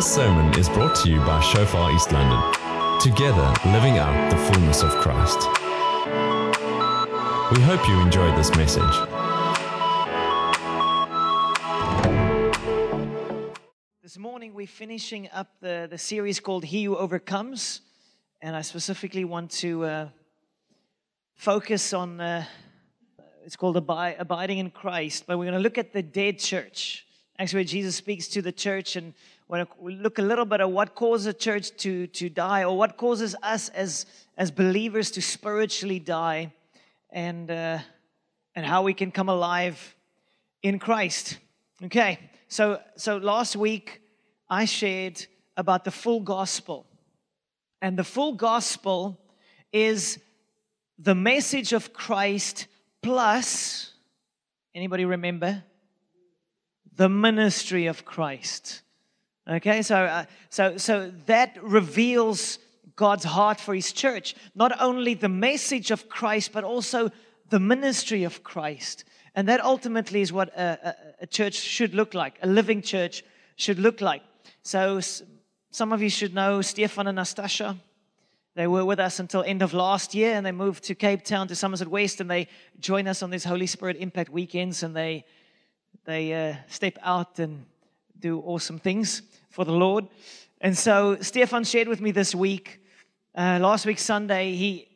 This sermon is brought to you by Shofar East London. Together, living out the fullness of Christ. We hope you enjoyed this message. This morning, we're finishing up the, the series called He Who Overcomes. And I specifically want to uh, focus on, uh, it's called Abi- Abiding in Christ, but we're going to look at the dead church. Actually, where Jesus speaks to the church, and we're to look a little bit at what causes a church to, to die, or what causes us as, as believers to spiritually die, and, uh, and how we can come alive in Christ. Okay, so so last week I shared about the full gospel. And the full gospel is the message of Christ plus anybody remember the ministry of Christ. Okay, so uh, so so that reveals God's heart for his church, not only the message of Christ but also the ministry of Christ. And that ultimately is what a, a, a church should look like. A living church should look like. So some of you should know Stefan and Nastasha. They were with us until end of last year, and they moved to Cape Town to Somerset West, and they join us on these Holy Spirit Impact weekends, and they they uh, step out and do awesome things for the Lord. And so Stefan shared with me this week, uh, last week Sunday, he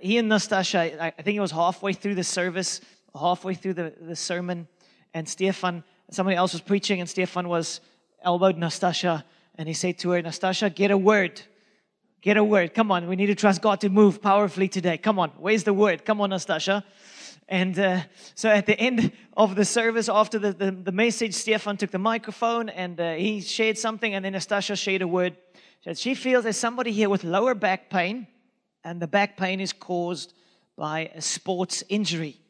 he and Nastasha, I think it was halfway through the service, halfway through the, the sermon, and Stefan, somebody else was preaching, and Stefan was elbowed Nastasha, and he said to her, Nastasha, get a word. Get a word. Come on, we need to trust God to move powerfully today. Come on, where's the word? Come on, Nastasha. And uh, so at the end of the service, after the, the, the message, Stefan took the microphone and uh, he shared something, and then Nastasha shared a word. Said she feels there's somebody here with lower back pain, and the back pain is caused by a sports injury.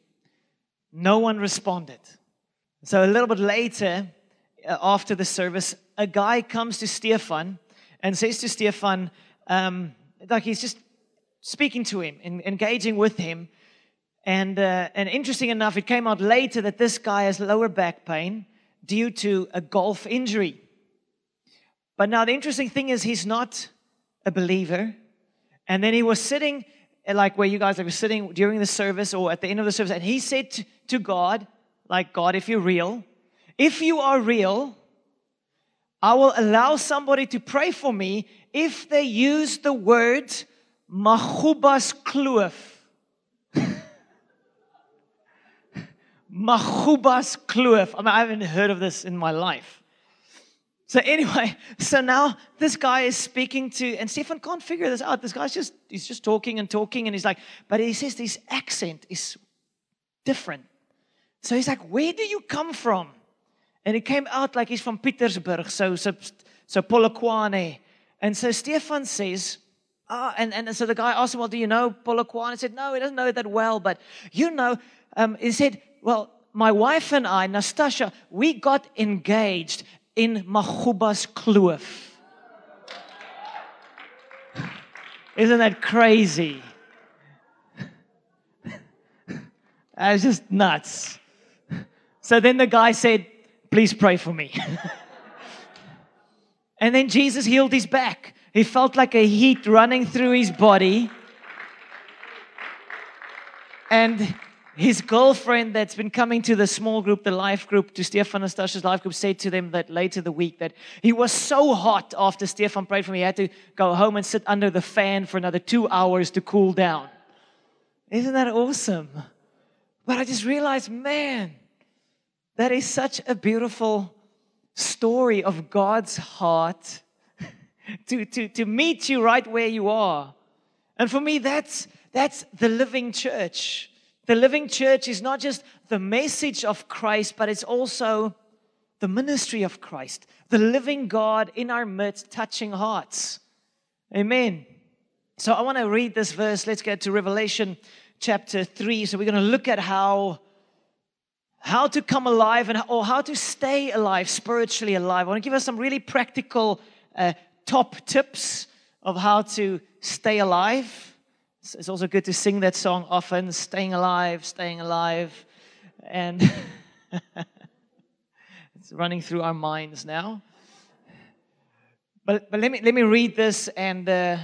No one responded. So a little bit later, uh, after the service, a guy comes to Stefan and says to Stefan, um, like he's just speaking to him and engaging with him. And, uh, and interesting enough, it came out later that this guy has lower back pain due to a golf injury. But now the interesting thing is he's not a believer. And then he was sitting, uh, like where you guys were sitting during the service or at the end of the service, and he said to, God, like, God, if you're real, if you are real, I will allow somebody to pray for me if they use the word Mahubas Kloof. Magoebaskloof. I mean, I haven't heard of this in my life. So anyway, so now this guy is speaking to, and Stefan can't figure this out. This guy's just, he's just talking and talking, and he's like, but he says his accent is different. So he's like, where do you come from? And he came out like he's from Pietersburg, so so so Polokwane. And so Stefan says, ah, and, and so the guy asked him, well, do you know Polokwane? He said, no, he doesn't know it that well, but you know, um, he said, well, my wife and I, Nastasha, we got engaged in Magoebaskloof. Isn't that crazy? That's just nuts. So then the guy said, Please pray for me. and then Jesus healed his back. He felt like a heat running through his body. And his girlfriend that's been coming to the small group, the life group, to Stefan and Stasha's life group, said to them that later the week that he was so hot after Stefan prayed for me, he had to go home and sit under the fan for another two hours to cool down. Isn't that awesome? But I just realized, man, that is such a beautiful story of God's heart to, to, to meet you right where you are. And for me, that's, that's the living church. The living church is not just the message of Christ, but it's also the ministry of Christ, the living God in our midst, touching hearts. Amen. So I want to read this verse. Let's get to Revelation chapter 3. So we're going to look at how how to come alive and or how to stay alive spiritually alive. I want to give us some really practical uh, top tips of how to stay alive. It's, also good to sing that song often, staying alive, staying alive. And it's running through our minds now. But, but let, me, let me read this. And uh,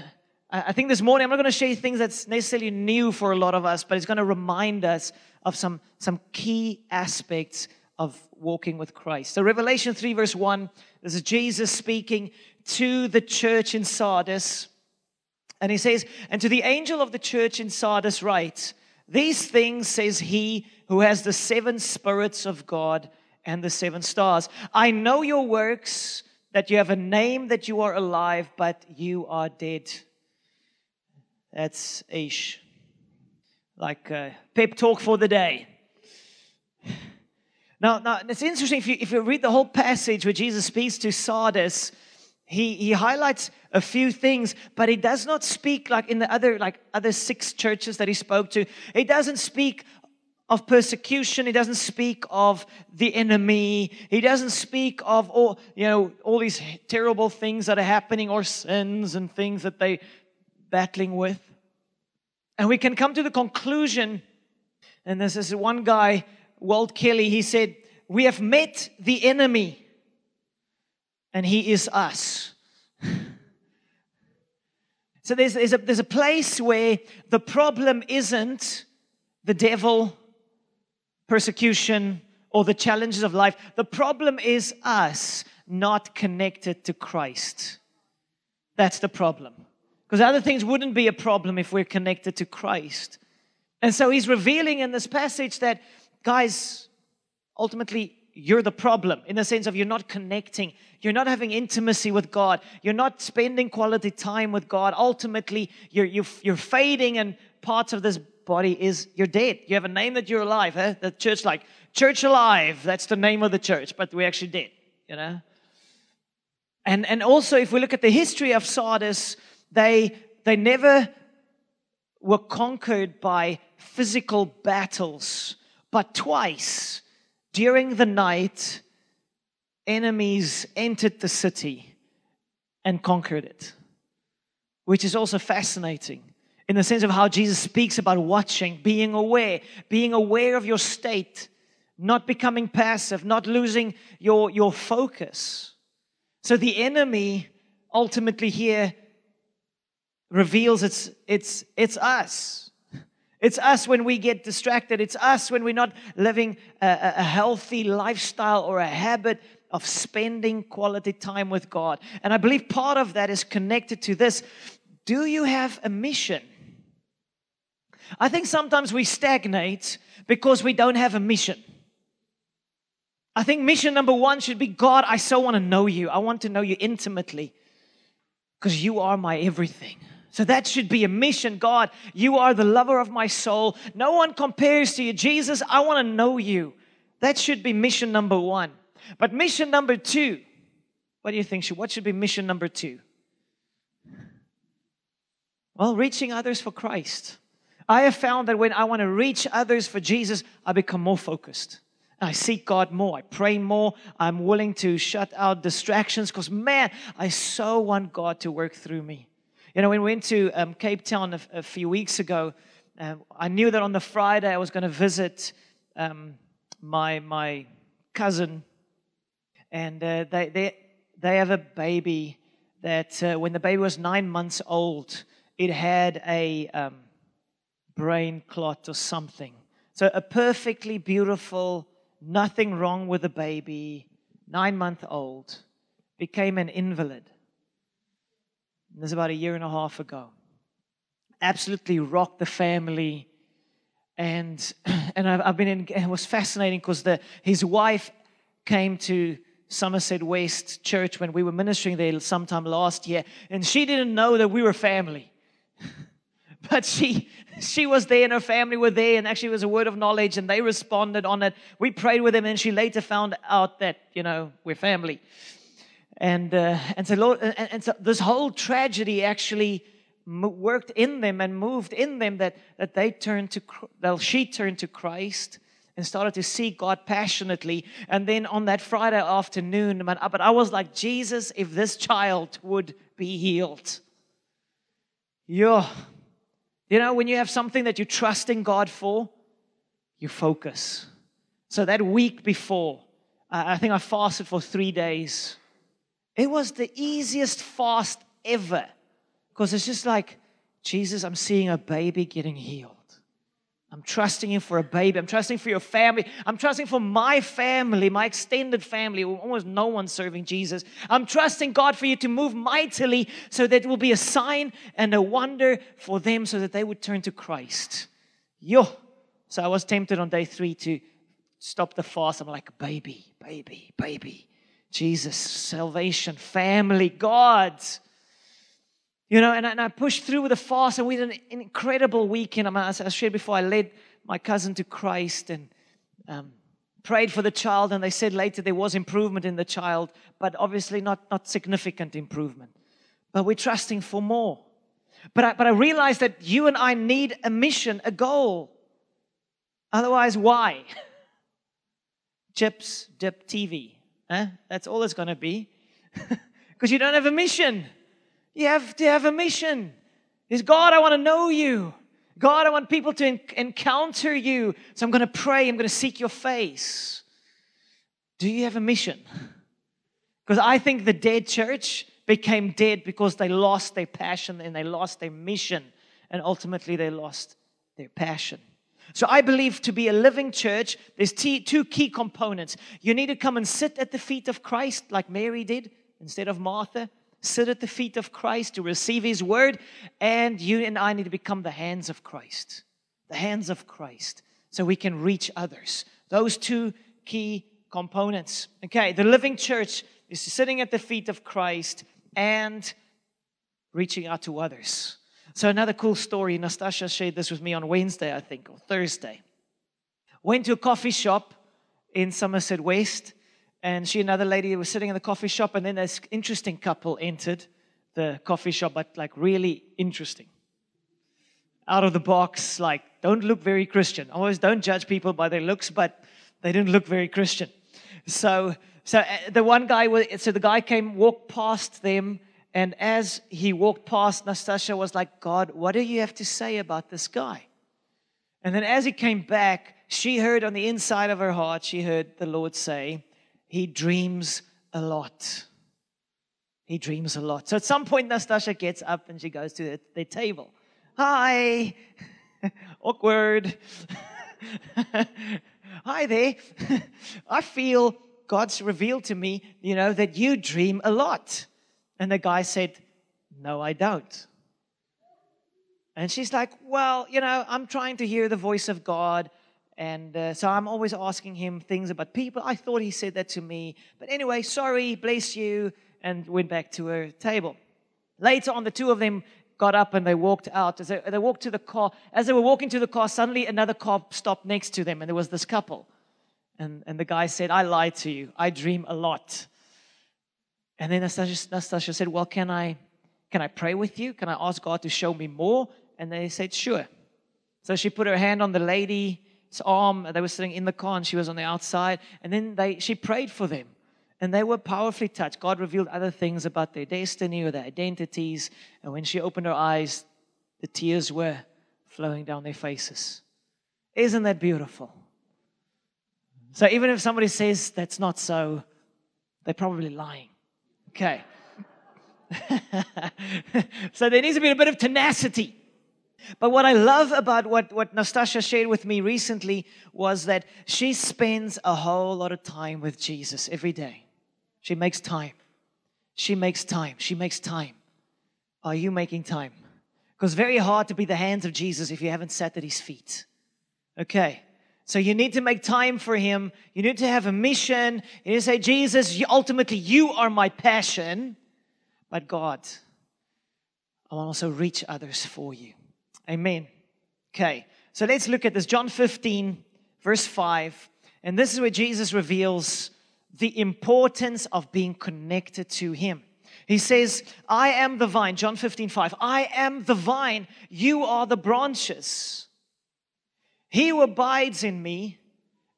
I I think this morning I'm not going to share things that's necessarily new for a lot of us, but it's going to remind us of some, some key aspects of walking with Christ. So, Revelation 3, verse 1, this is Jesus speaking to the church in Sardis. And he says, And to the angel of the church in Sardis, write, These things says he who has the seven spirits of God and the seven stars. I know your works, that you have a name, that you are alive, but you are dead. That's ish. Like a pep talk for the day. Now, now it's interesting if you, if you read the whole passage where Jesus speaks to Sardis, he, he highlights a few things, but he does not speak like in the other like other six churches that he spoke to. He doesn't speak of persecution. He doesn't speak of the enemy. He doesn't speak of all you know all these terrible things that are happening or sins and things that they battling with. And we can come to the conclusion, and this is one guy Walt Kelly, he said, We have met the enemy, and he is us. so there's, there's, a, there's a place where the problem isn't the devil, persecution, or the challenges of life. The problem is us not connected to Christ. That's the problem. Because other things wouldn't be a problem if we're connected to Christ. And so he's revealing in this passage that guys, ultimately, you're the problem in the sense of you're not connecting. You're not having intimacy with God. You're not spending quality time with God. Ultimately, you're, you're, you're fading, and parts of this body is you're dead. You have a name that you're alive. Eh? The church, like, church alive, that's the name of the church, but we're actually dead, you know? And, and also, if we look at the history of Sardis, they, they never were conquered by physical battles but twice during the night, enemies entered the city and conquered it, which is also fascinating in the sense of how Jesus speaks about watching, being aware, being aware of your state, not becoming passive, not losing your, your focus. So the enemy ultimately here reveals it's, it's, it's us. It's us when we get distracted. It's us when we're not living a, a, healthy lifestyle or a habit of spending quality time with God. And I believe part of that is connected to this. Do you have a mission? I think sometimes we stagnate because we don't have a mission. I think mission number one should be God, I so want to know you. I want to know you intimately because you are my everything. So that should be a mission. God, you are the lover of my soul. No one compares to you. Jesus, I want to know you. That should be mission number one. But mission number two, what do you think? What should be mission number two? Well, reaching others for Christ. I have found that when I want to reach others for Jesus, I become more focused. I seek God more. I pray more. I'm willing to shut out distractions because, man, I so want God to work through me. You know, when we went to um, Cape Town a, a, few weeks ago, uh, I knew that on the Friday I was going to visit um, my my cousin, and uh, they they they have a baby that uh, when the baby was nine months old, it had a um, brain clot or something. So a perfectly beautiful, nothing wrong with the baby, nine month old, became an invalid. This was about a year and a half ago. Absolutely rocked the family. And, and I've, I've been in, it was fascinating because the, his wife came to Somerset West Church when we were ministering there sometime last year, and she didn't know that we were family. but she she was there and her family were there and actually it was a word of knowledge and they responded on it we prayed with them and she later found out that you know we're family and, uh, and so, Lord, and, and, so this whole tragedy actually worked in them and moved in them that, that they turned to, well, she turned to Christ and started to see God passionately. And then on that Friday afternoon, but I was like, Jesus, if this child would be healed. Yeah. You know, when you have something that you're trusting God for, you focus. So that week before, I think I fasted for three days It was the easiest fast ever because it's just like, Jesus, I'm seeing a baby getting healed. I'm trusting you for a baby. I'm trusting for your family. I'm trusting for my family, my extended family, almost no one serving Jesus. I'm trusting God for you to move mightily so that it will be a sign and a wonder for them so that they would turn to Christ. Yo. So I was tempted on day three to stop the fast. I'm like, baby, baby, baby. Jesus, salvation, family, God. You know, and, and I pushed through with the fast, and we had an incredible weekend. I, mean, as I shared before, I led my cousin to Christ and um, prayed for the child, and they said later there was improvement in the child, but obviously not, not significant improvement. But we're trusting for more. But I, but I realized that you and I need a mission, a goal. Otherwise, why? Chips, dip, TV. Eh? That's all it's going to be. Because you don't have a mission. You have to have a mission. Is God, I want to know you. God, I want people to en- encounter you. So I'm going to pray. I'm going to seek your face. Do you have a mission? Because I think the dead church became dead because they lost their passion and they lost their mission. And ultimately, they lost their passion. So I believe to be a living church, there's two key components. You need to come and sit at the feet of Christ like Mary did instead of Martha sit at the feet of Christ, to receive His word, and you and I need to become the hands of Christ. The hands of Christ, so we can reach others. Those two key components. Okay, the living church is sitting at the feet of Christ and reaching out to others. So, another cool story, Nastasia shared this with me on Wednesday, I think, or Thursday. Went to a coffee shop in Somerset West and she and another lady were sitting in the coffee shop, and then this interesting couple entered the coffee shop, but like really interesting. Out of the box, like, don't look very Christian. Always don't judge people by their looks, but they didn't look very Christian. So, so uh, the one guy, so the guy came, walked past them, and as he walked past, Nastasia was like, God, what do you have to say about this guy? And then as he came back, she heard on the inside of her heart, she heard the Lord say, he dreams a lot. He dreams a lot. So at some point, Nastasia gets up and she goes to the table. Hi. Awkward. Hi there. I feel God's revealed to me, you know, that you dream a lot. And the guy said, No, I don't. And she's like, Well, you know, I'm trying to hear the voice of God. And uh, so I'm always asking him things about people. I thought he said that to me. But anyway, sorry, bless you, and went back to her table. Later on, the two of them got up and they walked out. As they, they walked to the car, as they were walking to the car, suddenly another car stopped next to them, and there was this couple. And, and the guy said, I lied to you. I dream a lot. And then Nastasia, Nastasia said, Well, can I, can I pray with you? Can I ask God to show me more? And they said, Sure. So she put her hand on the lady's arm. They were sitting in the car and she was on the outside. And then they, she prayed for them. And they were powerfully touched. God revealed other things about their destiny or their identities. And when she opened her eyes, the tears were flowing down their faces. Isn't that beautiful? So even if somebody says that's not so, they're probably lying. Okay. so there needs to be a bit of tenacity. But what I love about what, what Nastasia shared with me recently was that she spends a whole lot of time with Jesus every day. She makes time. She makes time. She makes time. Are you making time? Because it's very hard to be the hands of Jesus if you haven't sat at his feet. Okay. So you need to make time for him. You need to have a mission. You need to say, Jesus, you, ultimately you are my passion. But God, I want to also reach others for you. Amen. Okay, so let's look at this. John 15, verse 5. And this is where Jesus reveals the importance of being connected to Him. He says, I am the vine, John 15, 5. I am the vine, you are the branches. He who abides in me,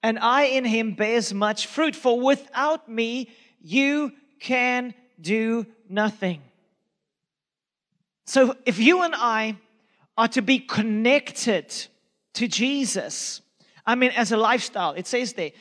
and I in him bears much fruit, for without me you can do nothing. So if you and I are to be connected to Jesus. I mean, as a lifestyle, it says there,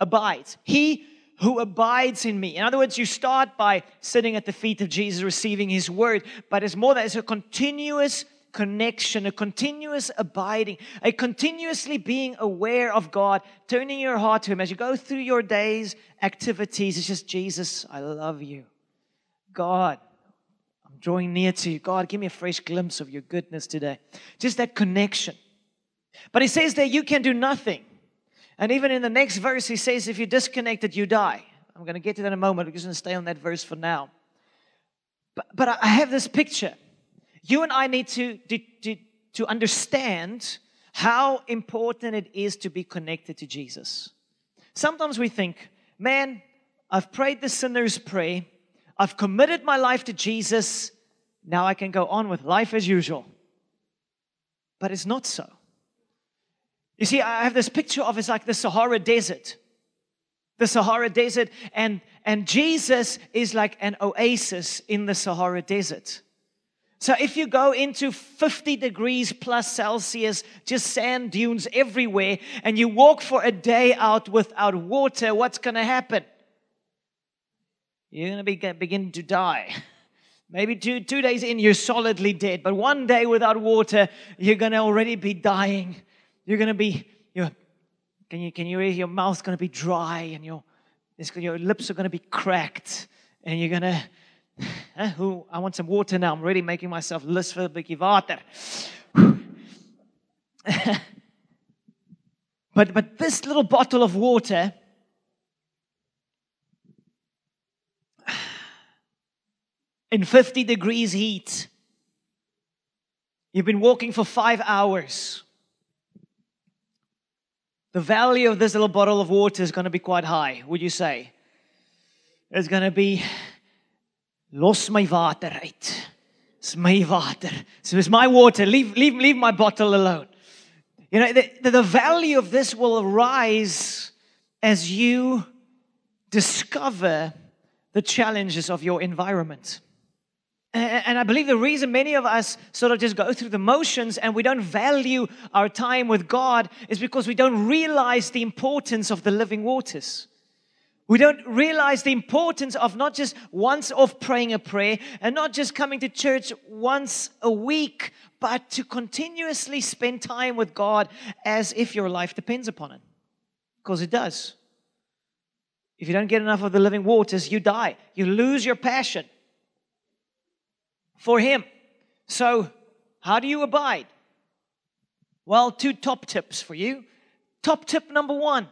abides. He who abides in me. In other words, you start by sitting at the feet of Jesus, receiving his word, but it's more that it's a continuous connection, a continuous abiding, a continuously being aware of God, turning your heart to Him as you go through your days, activities. It's just, Jesus, I love you. God, I'm drawing near to you. God, give me a fresh glimpse of your goodness today. Just that connection. But He says that you can do nothing. And even in the next verse, He says, if you're disconnected, you die. I'm going to get to that in a moment. We're just going to stay on that verse for now. But, but I have this picture you and I need to, to, to understand how important it is to be connected to Jesus. Sometimes we think, man, I've prayed the sinner's prayer, I've committed my life to Jesus, now I can go on with life as usual. But it's not so. You see, I have this picture of it's like the Sahara Desert. The Sahara Desert, and, and Jesus is like an oasis in the Sahara Desert. So if you go into 50 degrees plus Celsius, just sand dunes everywhere, and you walk for a day out without water, what's going to happen? You're going to be, begin to die. Maybe two, two days in, you're solidly dead. But one day without water, you're going to already be dying. You're going to be, you can you, can you your mouth's going to be dry and your, your lips are going to be cracked and you're going to, Eh, who, I want some water now. I'm really making myself lust for a bit of water. but, but this little bottle of water in 50 degrees heat, you've been walking for five hours. The value of this little bottle of water is going to be quite high, would you say? It's going to be Los my water uit. It's my water. So it's my water. Leave, leave, leave my bottle alone. You know, the, the, the value of this will arise as you discover the challenges of your environment. And I believe the reason many of us sort of just go through the motions and we don't value our time with God is because we don't realize the importance of the living waters. We don't realize the importance of not just once off praying a prayer and not just coming to church once a week, but to continuously spend time with God as if your life depends upon it. Because it does. If you don't get enough of the living waters, you die. You lose your passion for Him. So, how do you abide? Well, two top tips for you. Top tip number one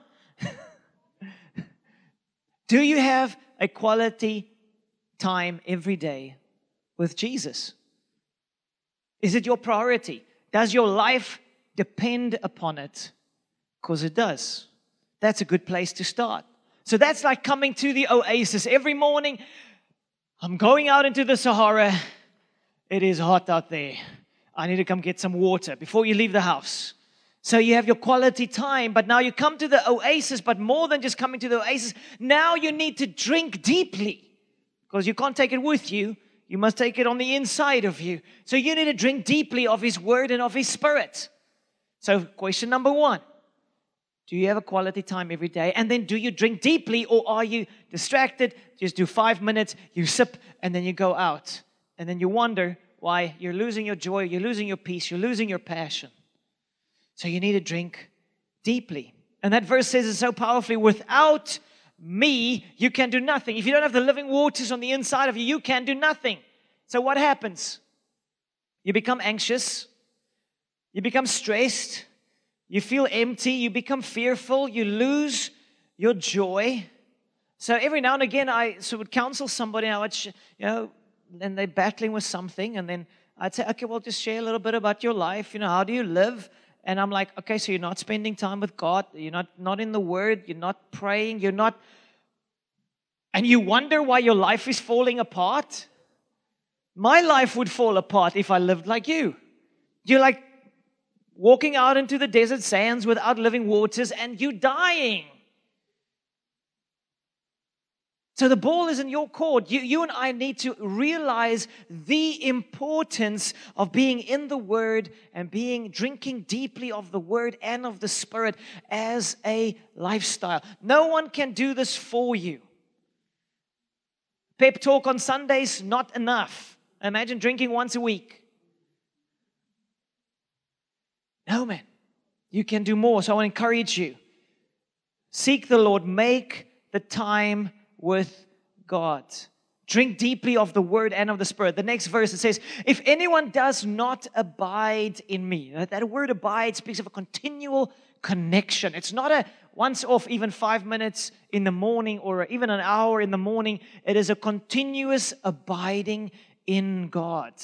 do you have a quality time every day with Jesus? Is it your priority? Does your life depend upon it? Because it does. That's a good place to start. So that's like coming to the oasis every morning. I'm going out into the Sahara. It is hot out there. I need to come get some water before you leave the house. So you have your quality time, but now you come to the oasis, but more than just coming to the oasis, now you need to drink deeply because you can't take it with you. You must take it on the inside of you. So you need to drink deeply of His Word and of His Spirit. So, question number one Do you have a quality time every day? And then, do you drink deeply or are you distracted? Just do five minutes, you sip, and then you go out. And then you wonder why you're losing your joy, you're losing your peace, you're losing your passion. So you need to drink deeply. And that verse says it so powerfully without me, you can do nothing. If you don't have the living waters on the inside of you, you can do nothing. So what happens? You become anxious, you become stressed, you feel empty, you become fearful, you lose your joy. So every now and again, I so would counsel somebody, I would, you know, and they're battling with something, and then I'd say, okay, well, just share a little bit about your life. You know, how do you live? And I'm like, okay, so you're not spending time with God, you're not, not in the Word, you're not praying, you're not, and you wonder why your life is falling apart. My life would fall apart if I lived like you. You're like walking out into the desert sands without living waters and you dying. So the ball is in your court. You, you and I need to realize the importance of being in the Word and being drinking deeply of the Word and of the Spirit as a lifestyle. No one can do this for you. Pep talk on Sundays, not enough. Imagine drinking once a week. No, man. You can do more. So I want to encourage you. Seek the Lord. Make the time with God. Drink deeply of the word and of the spirit. The next verse it says, If anyone does not abide in me, that word abide speaks of a continual connection. It's not a once off, even five minutes in the morning or even an hour in the morning. It is a continuous abiding in God.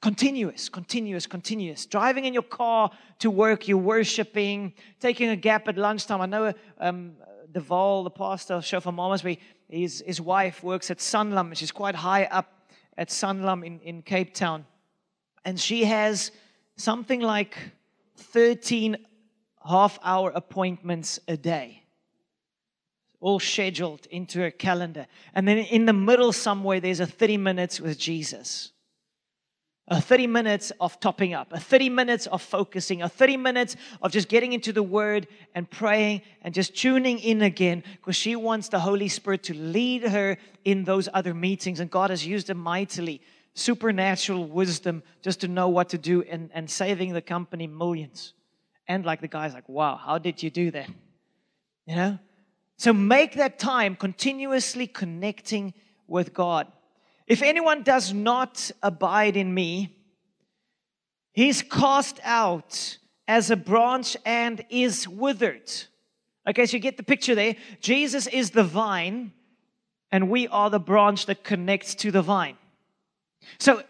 Continuous, continuous, continuous. Driving in your car to work, you're worshiping, taking a gap at lunchtime. I know um, Deval, the pastor of Shofar Malmesbury, his, his wife works at Sanlam. She's quite high up at Sanlam in, in Cape Town. And she has something like 13 half hour appointments a day, all scheduled into her calendar. And then in the middle, somewhere, there's a 30 minutes with Jesus a 30 minutes of topping up, a 30 minutes of focusing, a 30 minutes of just getting into the Word and praying and just tuning in again because she wants the Holy Spirit to lead her in those other meetings. And God has used them mightily, supernatural wisdom just to know what to do and, and saving the company millions. And like the guy's like, wow, how did you do that? You know? So make that time continuously connecting with God. If anyone does not abide in me, he's cast out as a branch and is withered. Okay, so you get the picture there. Jesus is the vine, and we are the branch that connects to the vine. So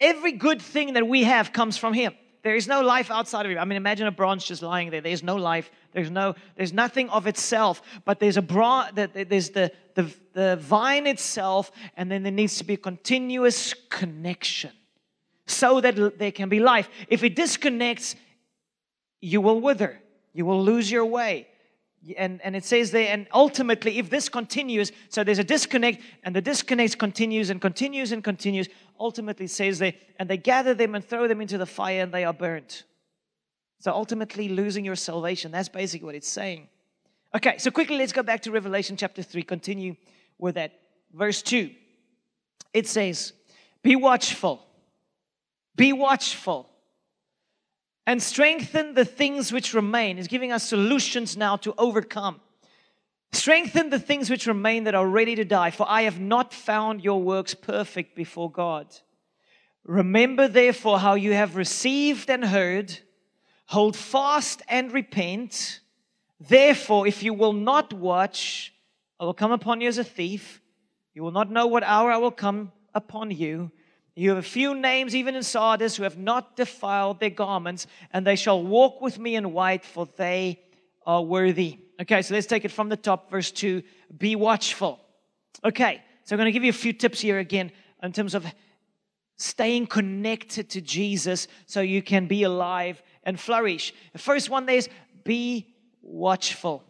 every good thing that we have comes from him. There is no life outside of him. I mean, imagine a branch just lying there. There's no life. There's no, there's nothing of itself, but there's a branch, there's the, the, the vine itself, and then there needs to be a continuous connection so that there can be life. If it disconnects, you will wither. You will lose your way. And, and it says there, and ultimately, if this continues, so there's a disconnect, and the disconnect continues and continues and continues, ultimately says there, and they gather them and throw them into the fire and they are burnt. So ultimately, losing your salvation. That's basically what it's saying. Okay, so quickly, let's go back to Revelation chapter 3, continue with that. Verse 2. It says, Be watchful, be watchful, and strengthen the things which remain. Is giving us solutions now to overcome. Strengthen the things which remain that are ready to die, for I have not found your works perfect before God. Remember therefore how you have received and heard, hold fast and repent. Therefore, if you will not watch, I will come upon you as a thief. You will not know what hour I will come upon you. You have a few names, even in Sardis, who have not defiled their garments, and they shall walk with me in white, for they are worthy. Okay, so let's take it from the top, verse 2. Be watchful. Okay, so I'm going to give you a few tips here again in terms of staying connected to Jesus so you can be alive and flourish. The first one there is be watchful.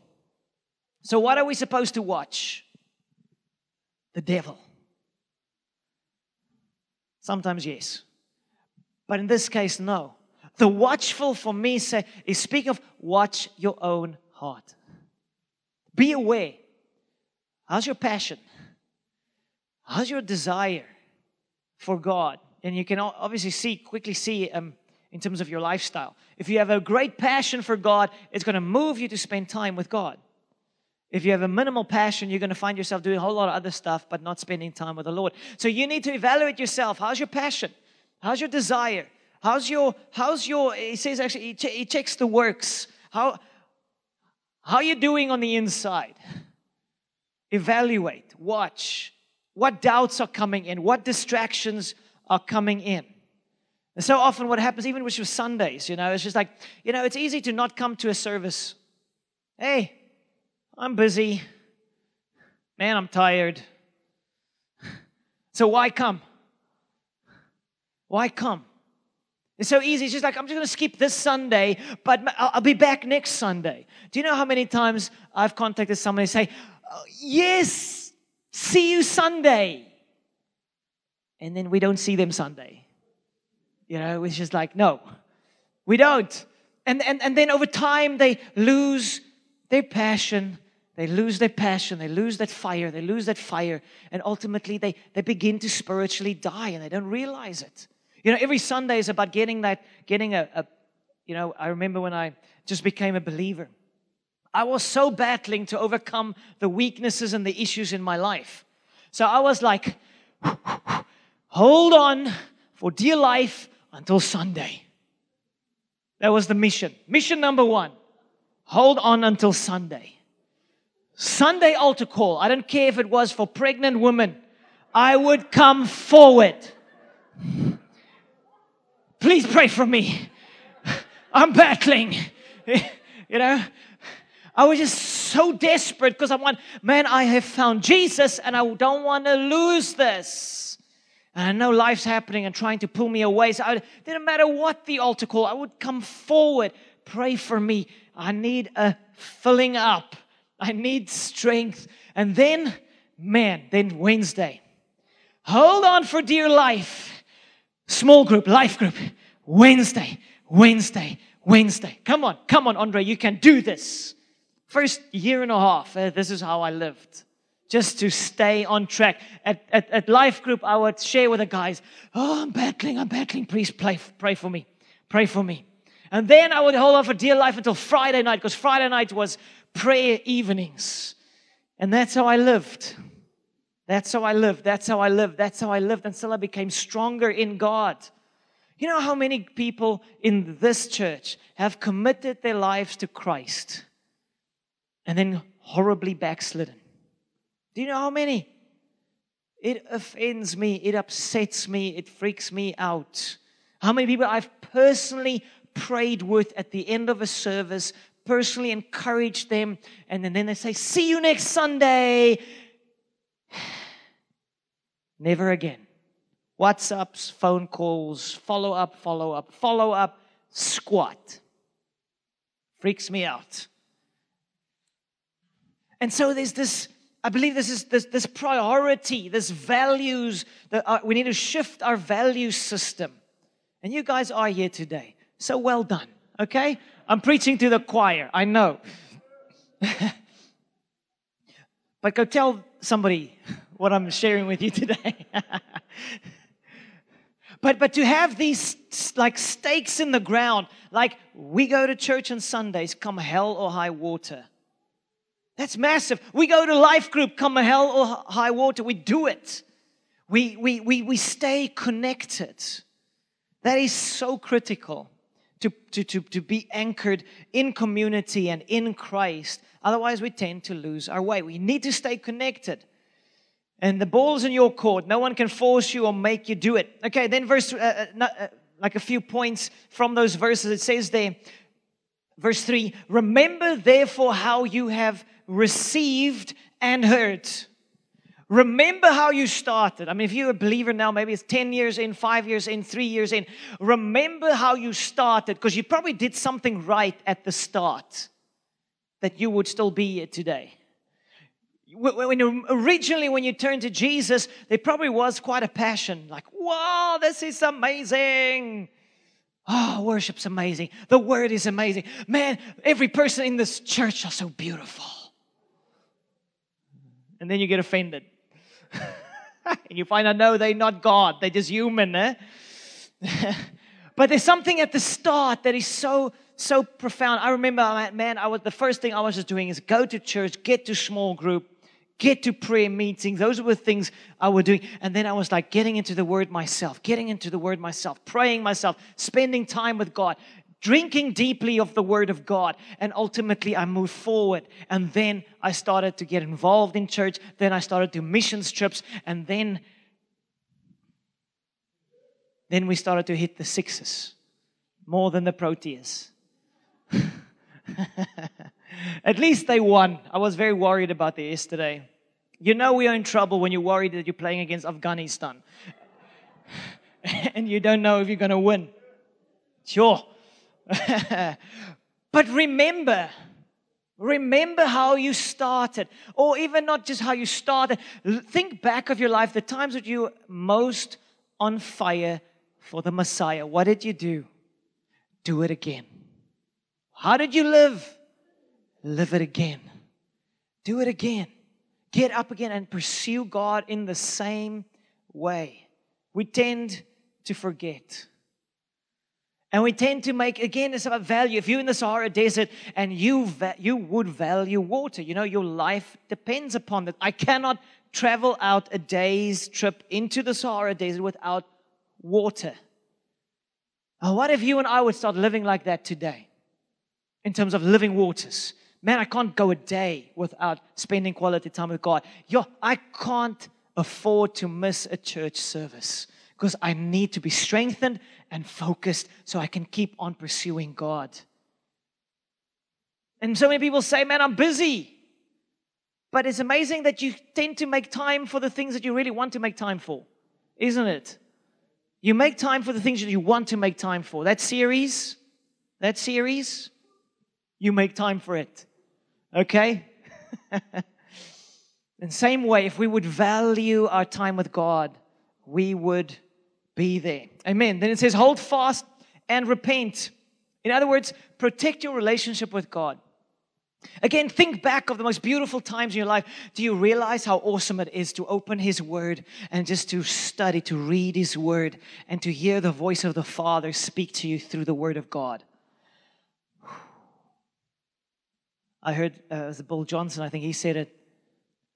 So, what are we supposed to watch? The devil. Sometimes, yes. But in this case, no. The watchful for me say, is speaking of watch your own heart. Be aware. How's your passion? How's your desire for God? And you can obviously see, quickly see um, in terms of your lifestyle. If you have a great passion for God, it's going to move you to spend time with God. If you have a minimal passion, you're going to find yourself doing a whole lot of other stuff, but not spending time with the Lord. So you need to evaluate yourself. How's your passion? How's your desire? How's your, how's your, he says actually, he, ch- he checks the works. How, how are you doing on the inside? Evaluate, watch. What doubts are coming in? What distractions are coming in? And so often, what happens, even with your Sundays, you know, it's just like, you know, it's easy to not come to a service. Hey, I'm busy. Man, I'm tired. So why come? Why come? It's so easy. It's just like, I'm just going to skip this Sunday, but I'll be back next Sunday. Do you know how many times I've contacted somebody and say, oh, yes, see you Sunday. And then we don't see them Sunday. You know, it's just like, no, we don't. And, and, and then over time, they lose their passion. They lose their passion. They lose that fire. They lose that fire. And ultimately, they, they begin to spiritually die and they don't realize it. You know, every Sunday is about getting that, getting a, a you know, I remember when I just became a believer. I was so battling to overcome the weaknesses and the issues in my life. So I was like, hold on for dear life until Sunday. That was the mission. Mission number one hold on until Sunday. Sunday altar call. I don't care if it was for pregnant women. I would come forward. Please pray for me. I'm battling. you know, I was just so desperate because I want, man, I have found Jesus and I don't want to lose this. And I know life's happening and trying to pull me away. So it didn't matter what the altar call, I would come forward, pray for me. I need a filling up. I need strength. And then, man, then Wednesday. Hold on for dear life. Small group, life group. Wednesday, Wednesday, Wednesday. Come on, come on, Andre, you can do this. First year and a half, uh, this is how I lived. Just to stay on track. At, at, at life group, I would share with the guys, Oh, I'm battling, I'm battling. Please pray, pray for me. Pray for me. And then I would hold on for dear life until Friday night, because Friday night was prayer evenings. And that's how I lived. That's how I lived. That's how I lived. That's how I lived until I became stronger in God. You know how many people in this church have committed their lives to Christ and then horribly backslidden? Do you know how many? It offends me, it upsets me, it freaks me out. How many people I've personally prayed with at the end of a service, personally encourage them, and then they say, See you next Sunday. Never again. WhatsApps, phone calls, follow up, follow up, follow up, squat. Freaks me out. And so there's this, I believe this is this, this priority, this values that are, we need to shift our value system. And you guys are here today. So well done. Okay? I'm preaching to the choir. I know. but go tell somebody what I'm sharing with you today. But, but to have these like stakes in the ground, like we go to church on Sundays, come hell or high water. That's massive. We go to life group, come hell or high water. We do it. We, we, we, we stay connected. That is so critical to, to, to, to be anchored in community and in Christ. Otherwise, we tend to lose our way. We need to stay connected. And the ball's in your court. No one can force you or make you do it. Okay, then verse, uh, uh, uh, like a few points from those verses. It says there, verse 3 Remember therefore how you have received and heard. Remember how you started. I mean, if you're a believer now, maybe it's 10 years in, five years in, three years in. Remember how you started because you probably did something right at the start that you would still be here today when you, originally when you turned to Jesus, there probably was quite a passion, like, wow, this is amazing. Oh, worship's amazing. The word is amazing. Man, every person in this church are so beautiful. And then you get offended. And you find out, no, they're not God. They're just human. Eh? but there's something at the start that is so, so profound. I remember, man, I was, the first thing I was just doing is go to church, get to small group, get to prayer meetings. Those were things I was doing. And then I was like getting into the word myself, getting into the word myself, praying myself, spending time with God, drinking deeply of the word of God. And ultimately I moved forward. And then I started to get involved in church. Then I started to missions trips. And then, then we started to hit the sixes more than the Proteas. At least they won. I was very worried about that yesterday. You know we are in trouble when you're worried that you're playing against Afghanistan. and you don't know if you're going to win. Sure. but remember, Remember how you started, or even not just how you started. Think back of your life, the times that you were most on fire for the Messiah. What did you do? Do it again. How did you live? Live it again. Do it again. Get up again and pursue God in the same way. We tend to forget. And we tend to make, again, it's about value. If you're in the Sahara Desert and you, you would value water, you know, your life depends upon that. I cannot travel out a day's trip into the Sahara Desert without water. Oh, what if you and I would start living like that today in terms of living waters? Man, I can't go a day without spending quality time with God. Yo, I can't afford to miss a church service because I need to be strengthened and focused so I can keep on pursuing God. And so many people say, Man, I'm busy. But it's amazing that you tend to make time for the things that you really want to make time for, isn't it? You make time for the things that you want to make time for. That series, that series, you make time for it. Okay? In the same way, if we would value our time with God, we would be there. Amen. Then it says, hold fast and repent. In other words, protect your relationship with God. Again, think back of the most beautiful times in your life. Do you realize how awesome it is to open His Word and just to study, to read His Word, and to hear the voice of the Father speak to you through the Word of God? I heard uh, Bill Johnson, I think he said it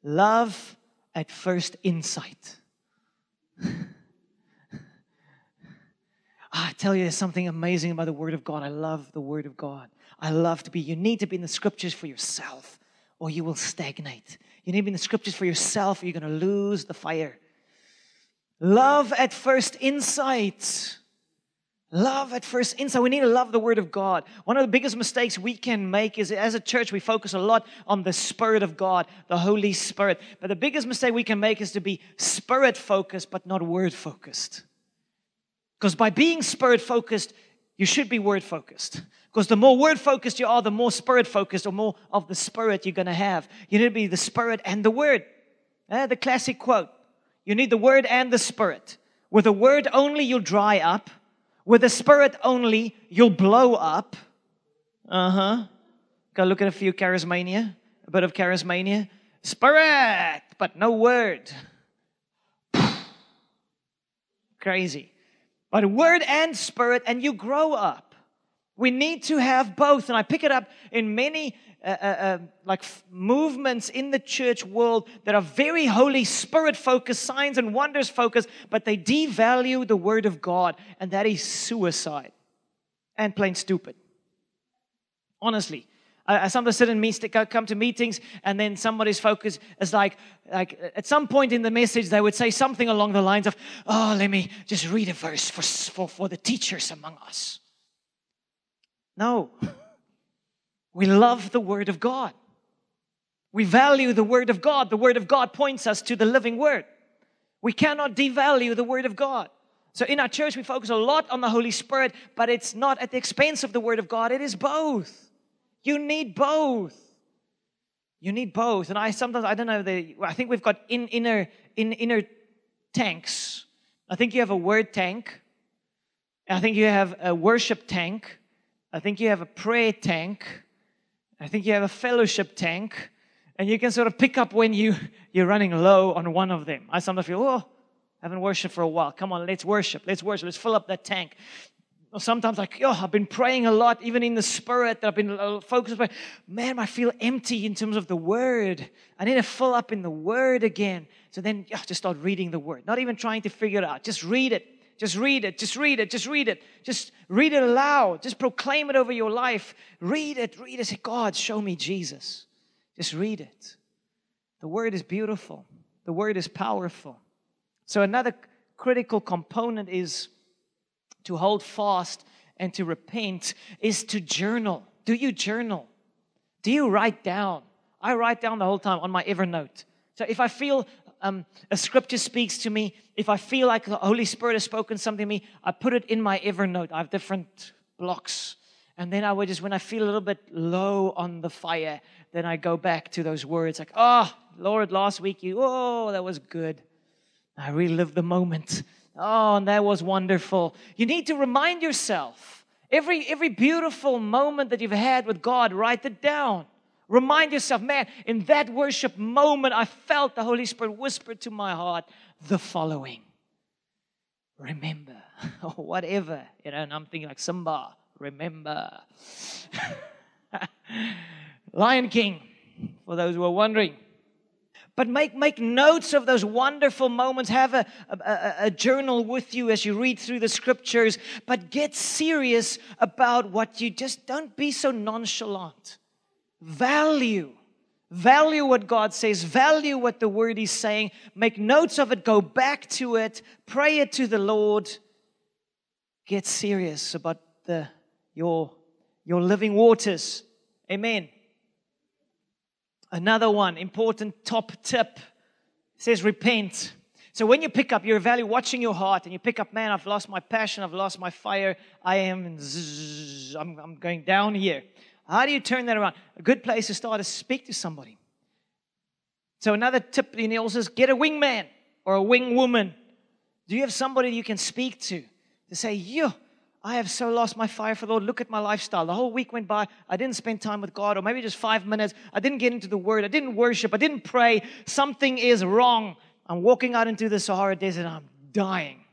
love at first insight. Ah, I tell you, there's something amazing about the Word of God. I love the Word of God. I love to be. You need to be in the Scriptures for yourself, or you will stagnate. You need to be in the Scriptures for yourself, or you're going to lose the fire. Love at first insight. Love at first insight. We need to love the Word of God. One of the biggest mistakes we can make is as a church, we focus a lot on the Spirit of God, the Holy Spirit. But the biggest mistake we can make is to be Spirit focused, but not Word focused. Because by being spirit focused, you should be word focused. Because the more word focused you are, the more spirit focused or more of the spirit you're going to have. You need to be the spirit and the word. Eh, the classic quote. You need the word and the spirit. With the word only, you'll dry up. With the spirit only, you'll blow up. Uh huh. Go look at a few charismania, a bit of charismania. Spirit, but no word. Crazy but word and spirit, and you grow up. We need to have both. And I pick it up in many uh, uh, uh, like f- movements in the church world that are very Holy Spirit focused, signs and wonders focused, but they devalue the Word of God, and that is suicide and plain stupid. Honestly, I, sometimes sit in come to meetings, and then somebody's focus is like, like at some point in the message, they would say something along the lines of, "Oh, let me just read a verse for for, for the teachers among us." No, we love the Word of God. We value the Word of God. The Word of God points us to the living Word. We cannot devalue the Word of God. So in our church, we focus a lot on the Holy Spirit, but it's not at the expense of the Word of God. It is both. You need both. You need both. And I sometimes, I don't know, the, I think we've got in, inner, in, inner tanks. I think you have a word tank. I think you have a worship tank. I think you have a prayer tank. I think you have a fellowship tank. And you can sort of pick up when you, you're running low on one of them. I sometimes feel, oh, I haven't worshiped for a while. Come on, let's worship. Let's worship. Let's fill up that tank sometimes like, oh, I've been praying a lot, even in the spirit, that I've been uh, focused, but man, I feel empty in terms of the word. I need to fill up in the word again. So then oh, just start reading the word, not even trying to figure it out. Just read it. Just read it. Just read it. Just read it. Just read it aloud. Just proclaim it over your life. Read it. Read it. Say, God, show me Jesus. Just read it. The word is beautiful. The word is powerful. So another critical component is to hold fast and to repent is to journal. Do you journal? Do you write down? I write down the whole time on my Evernote. So if I feel um, a scripture speaks to me, if I feel like the Holy Spirit has spoken something to me, I put it in my Evernote. I have different blocks. And then I would just, when I feel a little bit low on the fire, then I go back to those words like, oh, Lord, last week you, oh, that was good. I relive the moment. Oh, and that was wonderful. You need to remind yourself every, every beautiful moment that you've had with God, write it down. Remind yourself, man, in that worship moment, I felt the Holy Spirit whisper to my heart the following Remember, or whatever. You know, and I'm thinking like Simba, remember. Lion King, for those who are wondering. But make, make notes of those wonderful moments. Have a, a, a, journal with you as you read through the scriptures. But get serious about what you just don't be so nonchalant. Value. Value what God says. Value what the word is saying. Make notes of it. Go back to it. Pray it to the Lord. Get serious about the, your, your living waters. Amen. Another one, important top tip says repent. So when you pick up, you're value watching your heart and you pick up, man, I've lost my passion, I've lost my fire, I am, zzz, I'm, I'm going down here. How do you turn that around? A good place to start is speak to somebody. So another tip in also is get a wingman or a wing woman. Do you have somebody you can speak to to say, yo, I have so lost my fire for the Lord. Look at my lifestyle. The whole week went by. I didn't spend time with God, or maybe just five minutes. I didn't get into the Word. I didn't worship. I didn't pray. Something is wrong. I'm walking out into the Sahara Desert I'm dying.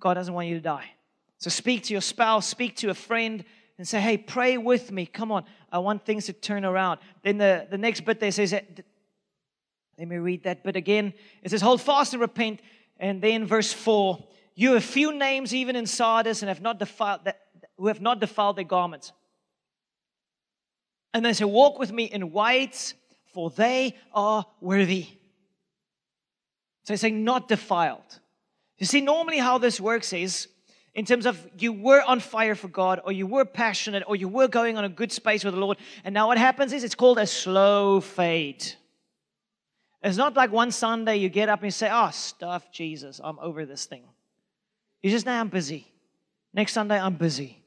God doesn't want you to die. So speak to your spouse, speak to a friend, and say, hey, pray with me. Come on. I want things to turn around. Then the, the next bit there says, let me read that bit again. It says, hold fast and repent. And then verse 4 you have few names even in Sardis and have not defiled who have not defiled their garments. And they say, Walk with me in white, for they are worthy. So he's saying, Not defiled. You see, normally how this works is in terms of you were on fire for God, or you were passionate, or you were going on a good space with the Lord. And now what happens is it's called a slow fade. It's not like one Sunday you get up and you say, Oh, stuff Jesus, I'm over this thing. You just now I'm busy. Next Sunday I'm busy.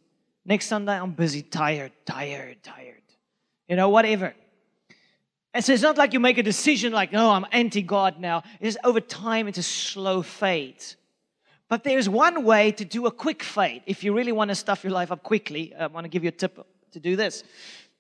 Next Sunday I'm busy, tired, tired, tired. You know, whatever. And so it's not like you make a decision like, no, I'm anti God now. It's over time, it's a slow fade. But there's one way to do a quick fade. If you really want to stuff your life up quickly, I want to give you a tip to do this.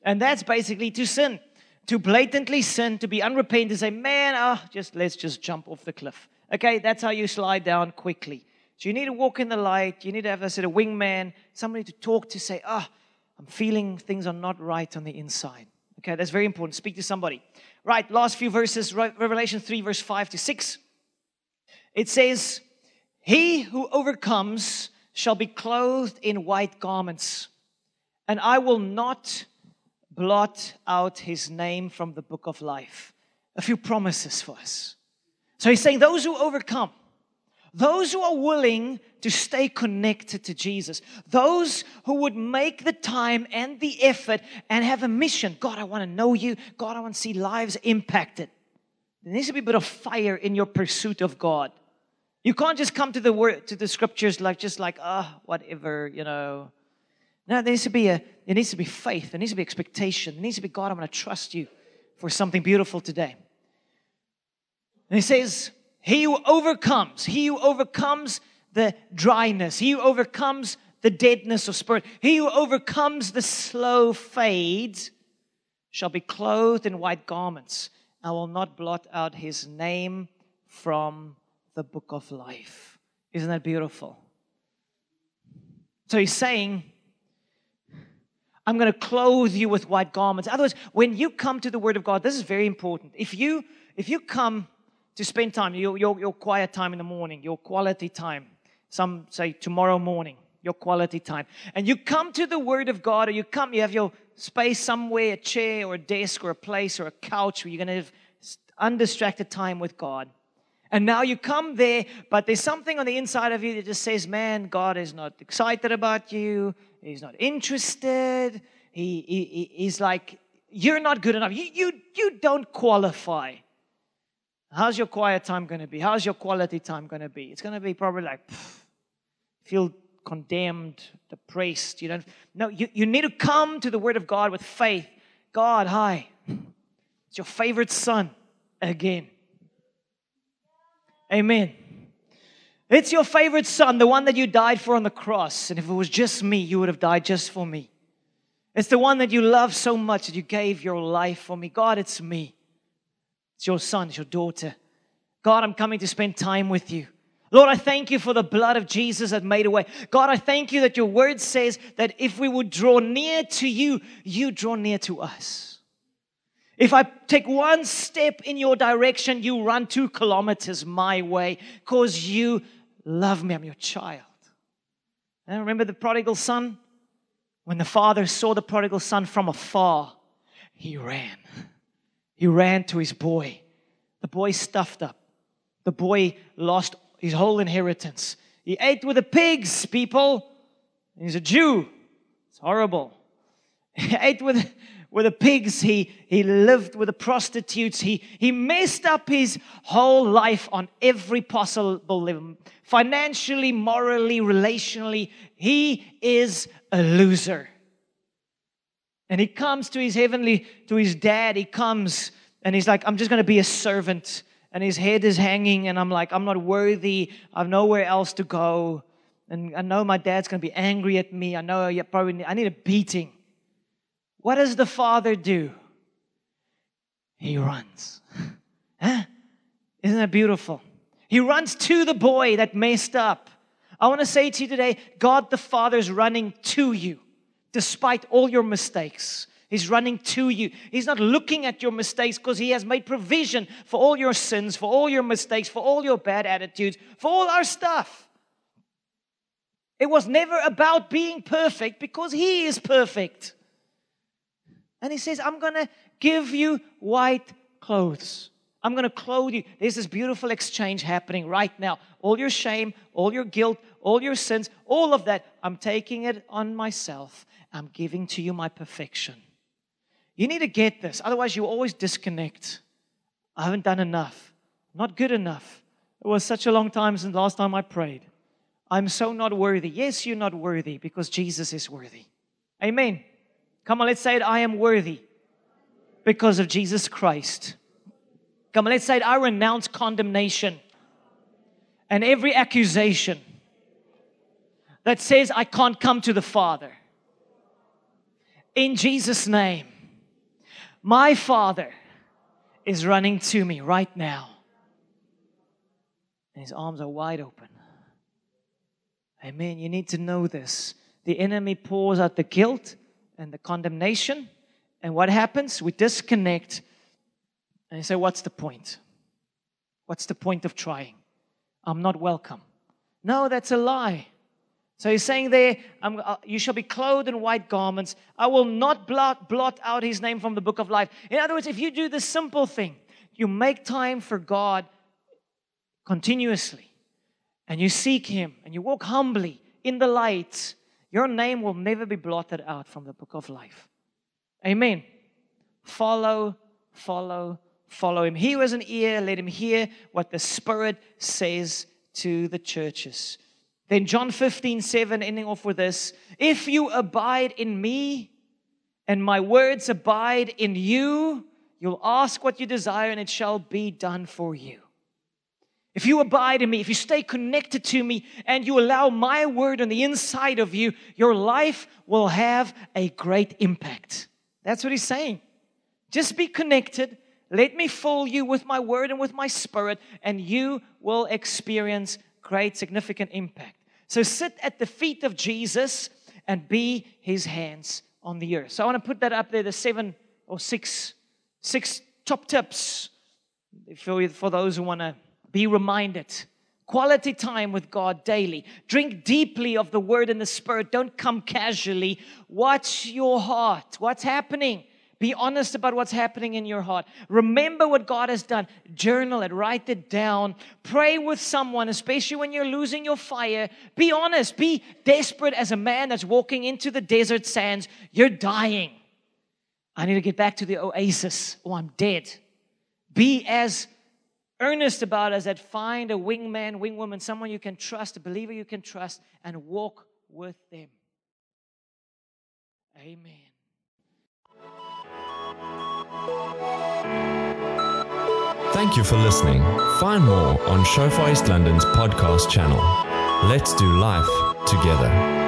And that's basically to sin, to blatantly sin, to be unrepentant, to say, man, oh, just let's just jump off the cliff. Okay, that's how you slide down quickly. So you need to walk in the light. You need to have a sort of wingman, somebody to talk to, say, ah, oh, I'm feeling things are not right on the inside. Okay, that's very important. Speak to somebody. Right, last few verses, Revelation 3, verse 5 to 6. It says, He who overcomes shall be clothed in white garments, and I will not blot out his name from the book of life. A few promises for us. So he's saying, Those who overcome, those who are willing to stay connected to Jesus, those who would make the time and the effort and have a mission. God, I want to know you. God, I want to see lives impacted. There needs to be a bit of fire in your pursuit of God. You can't just come to the word to the scriptures like just like, ah, oh, whatever, you know. No, there needs to be a there needs to be faith, there needs to be expectation, there needs to be God, I'm gonna trust you for something beautiful today. And he says, he who overcomes, he who overcomes the dryness, he who overcomes the deadness of spirit, he who overcomes the slow fade shall be clothed in white garments. I will not blot out his name from the book of life. Isn't that beautiful? So he's saying, I'm going to clothe you with white garments. In other words, when you come to the Word of God, this is very important. If you if you come to spend time, your, your, your quiet time in the morning, your quality time. Some say tomorrow morning, your quality time. And you come to the Word of God, or you come, you have your space somewhere, a chair or a desk or a place or a couch where you're going to have undistracted time with God. And now you come there, but there's something on the inside of you that just says, man, God is not excited about you. He's not interested. He, he, he's like, you're not good enough. You, you, you don't qualify. How's your quiet time going to be? How's your quality time going to be? It's going to be probably like, pff, feel condemned, depressed. You don't. No, you, you need to come to the Word of God with faith. God, hi. It's your favorite son again. Amen. It's your favorite son, the one that you died for on the cross. And if it was just me, you would have died just for me. It's the one that you love so much that you gave your life for me. God, it's me. It's your son, it's your daughter. God, I'm coming to spend time with you. Lord, I thank you for the blood of Jesus that made a way. God, I thank you that your word says that if we would draw near to you, you draw near to us. If I take one step in your direction, you run two kilometers my way because you love me. I'm your child. And remember the prodigal son? When the father saw the prodigal son from afar, he ran. He ran to his boy. The boy stuffed up. The boy lost his whole inheritance. He ate with the pigs, people. He's a Jew. It's horrible. He ate with, with the pigs. He, he lived with the prostitutes. He, he messed up his whole life on every possible level. Financially, morally, relationally. He is a loser. And he comes to his heavenly, to his dad. He comes and he's like, I'm just going to be a servant and his head is hanging, and I'm like, I'm not worthy. I've nowhere else to go. And I know my dad's going to be angry at me. I know I probably need, I need a beating. What does the father do? He runs. huh? Isn't that beautiful? He runs to the boy that messed up. I want to say to you today God the Father is running to you despite all your mistakes. He's running to you. He's not looking at your mistakes because He has made provision for all your sins, for all your mistakes, for all your bad attitudes, for all our stuff. It was never about being perfect because He is perfect. And He says, I'm going to give you white clothes. I'm going to clothe you. There's this beautiful exchange happening right now. All your shame, all your guilt, all your sins, all of that, I'm taking it on myself. I'm giving to you my perfection. You need to get this. Otherwise, you always disconnect. I haven't done enough. Not good enough. It was such a long time since last time I prayed. I'm so not worthy. Yes, you're not worthy because Jesus is worthy. Amen. Come on, let's say it. I am worthy because of Jesus Christ. Come on, let's say it. I renounce condemnation and every accusation that says I can't come to the Father. In Jesus' name. My Father is running to me right now. And his arms are wide open. Amen. You need to know this. The enemy pours out the guilt and the condemnation. And what happens? We disconnect and you say, What's the point? What's the point of trying? I'm not welcome. No, that's a lie. So he's saying there, uh, you shall be clothed in white garments. I will not blot, blot out his name from the book of life. In other words, if you do this simple thing, you make time for God continuously, and you seek him, and you walk humbly in the light, your name will never be blotted out from the book of life. Amen. Follow, follow, follow him. He who has an ear, let him hear what the Spirit says to the churches. Then John 15, 7, ending off with this If you abide in me and my words abide in you, you'll ask what you desire and it shall be done for you. If you abide in me, if you stay connected to me, and you allow my word on the inside of you, your life will have a great impact. That's what he's saying. Just be connected. Let me fill you with my word and with my spirit, and you will experience great, significant impact. So sit at the feet of Jesus and be his hands on the earth. So I want to put that up there, the seven or six, six top tips for, for those who want to be reminded. Quality time with God daily. Drink deeply of the word and the spirit. Don't come casually. Watch your heart. What's happening? Be honest about what's happening in your heart. Remember what God has done. Journal it, write it down. Pray with someone, especially when you're losing your fire. Be honest. Be desperate as a man that's walking into the desert sands. You're dying. I need to get back to the oasis. Oh, I'm dead. Be as earnest about as that. Find a wingman, wingwoman, someone you can trust, a believer you can trust, and walk with them. Amen. Thank you for listening. Find more on Shofar East London's podcast channel. Let's do life together.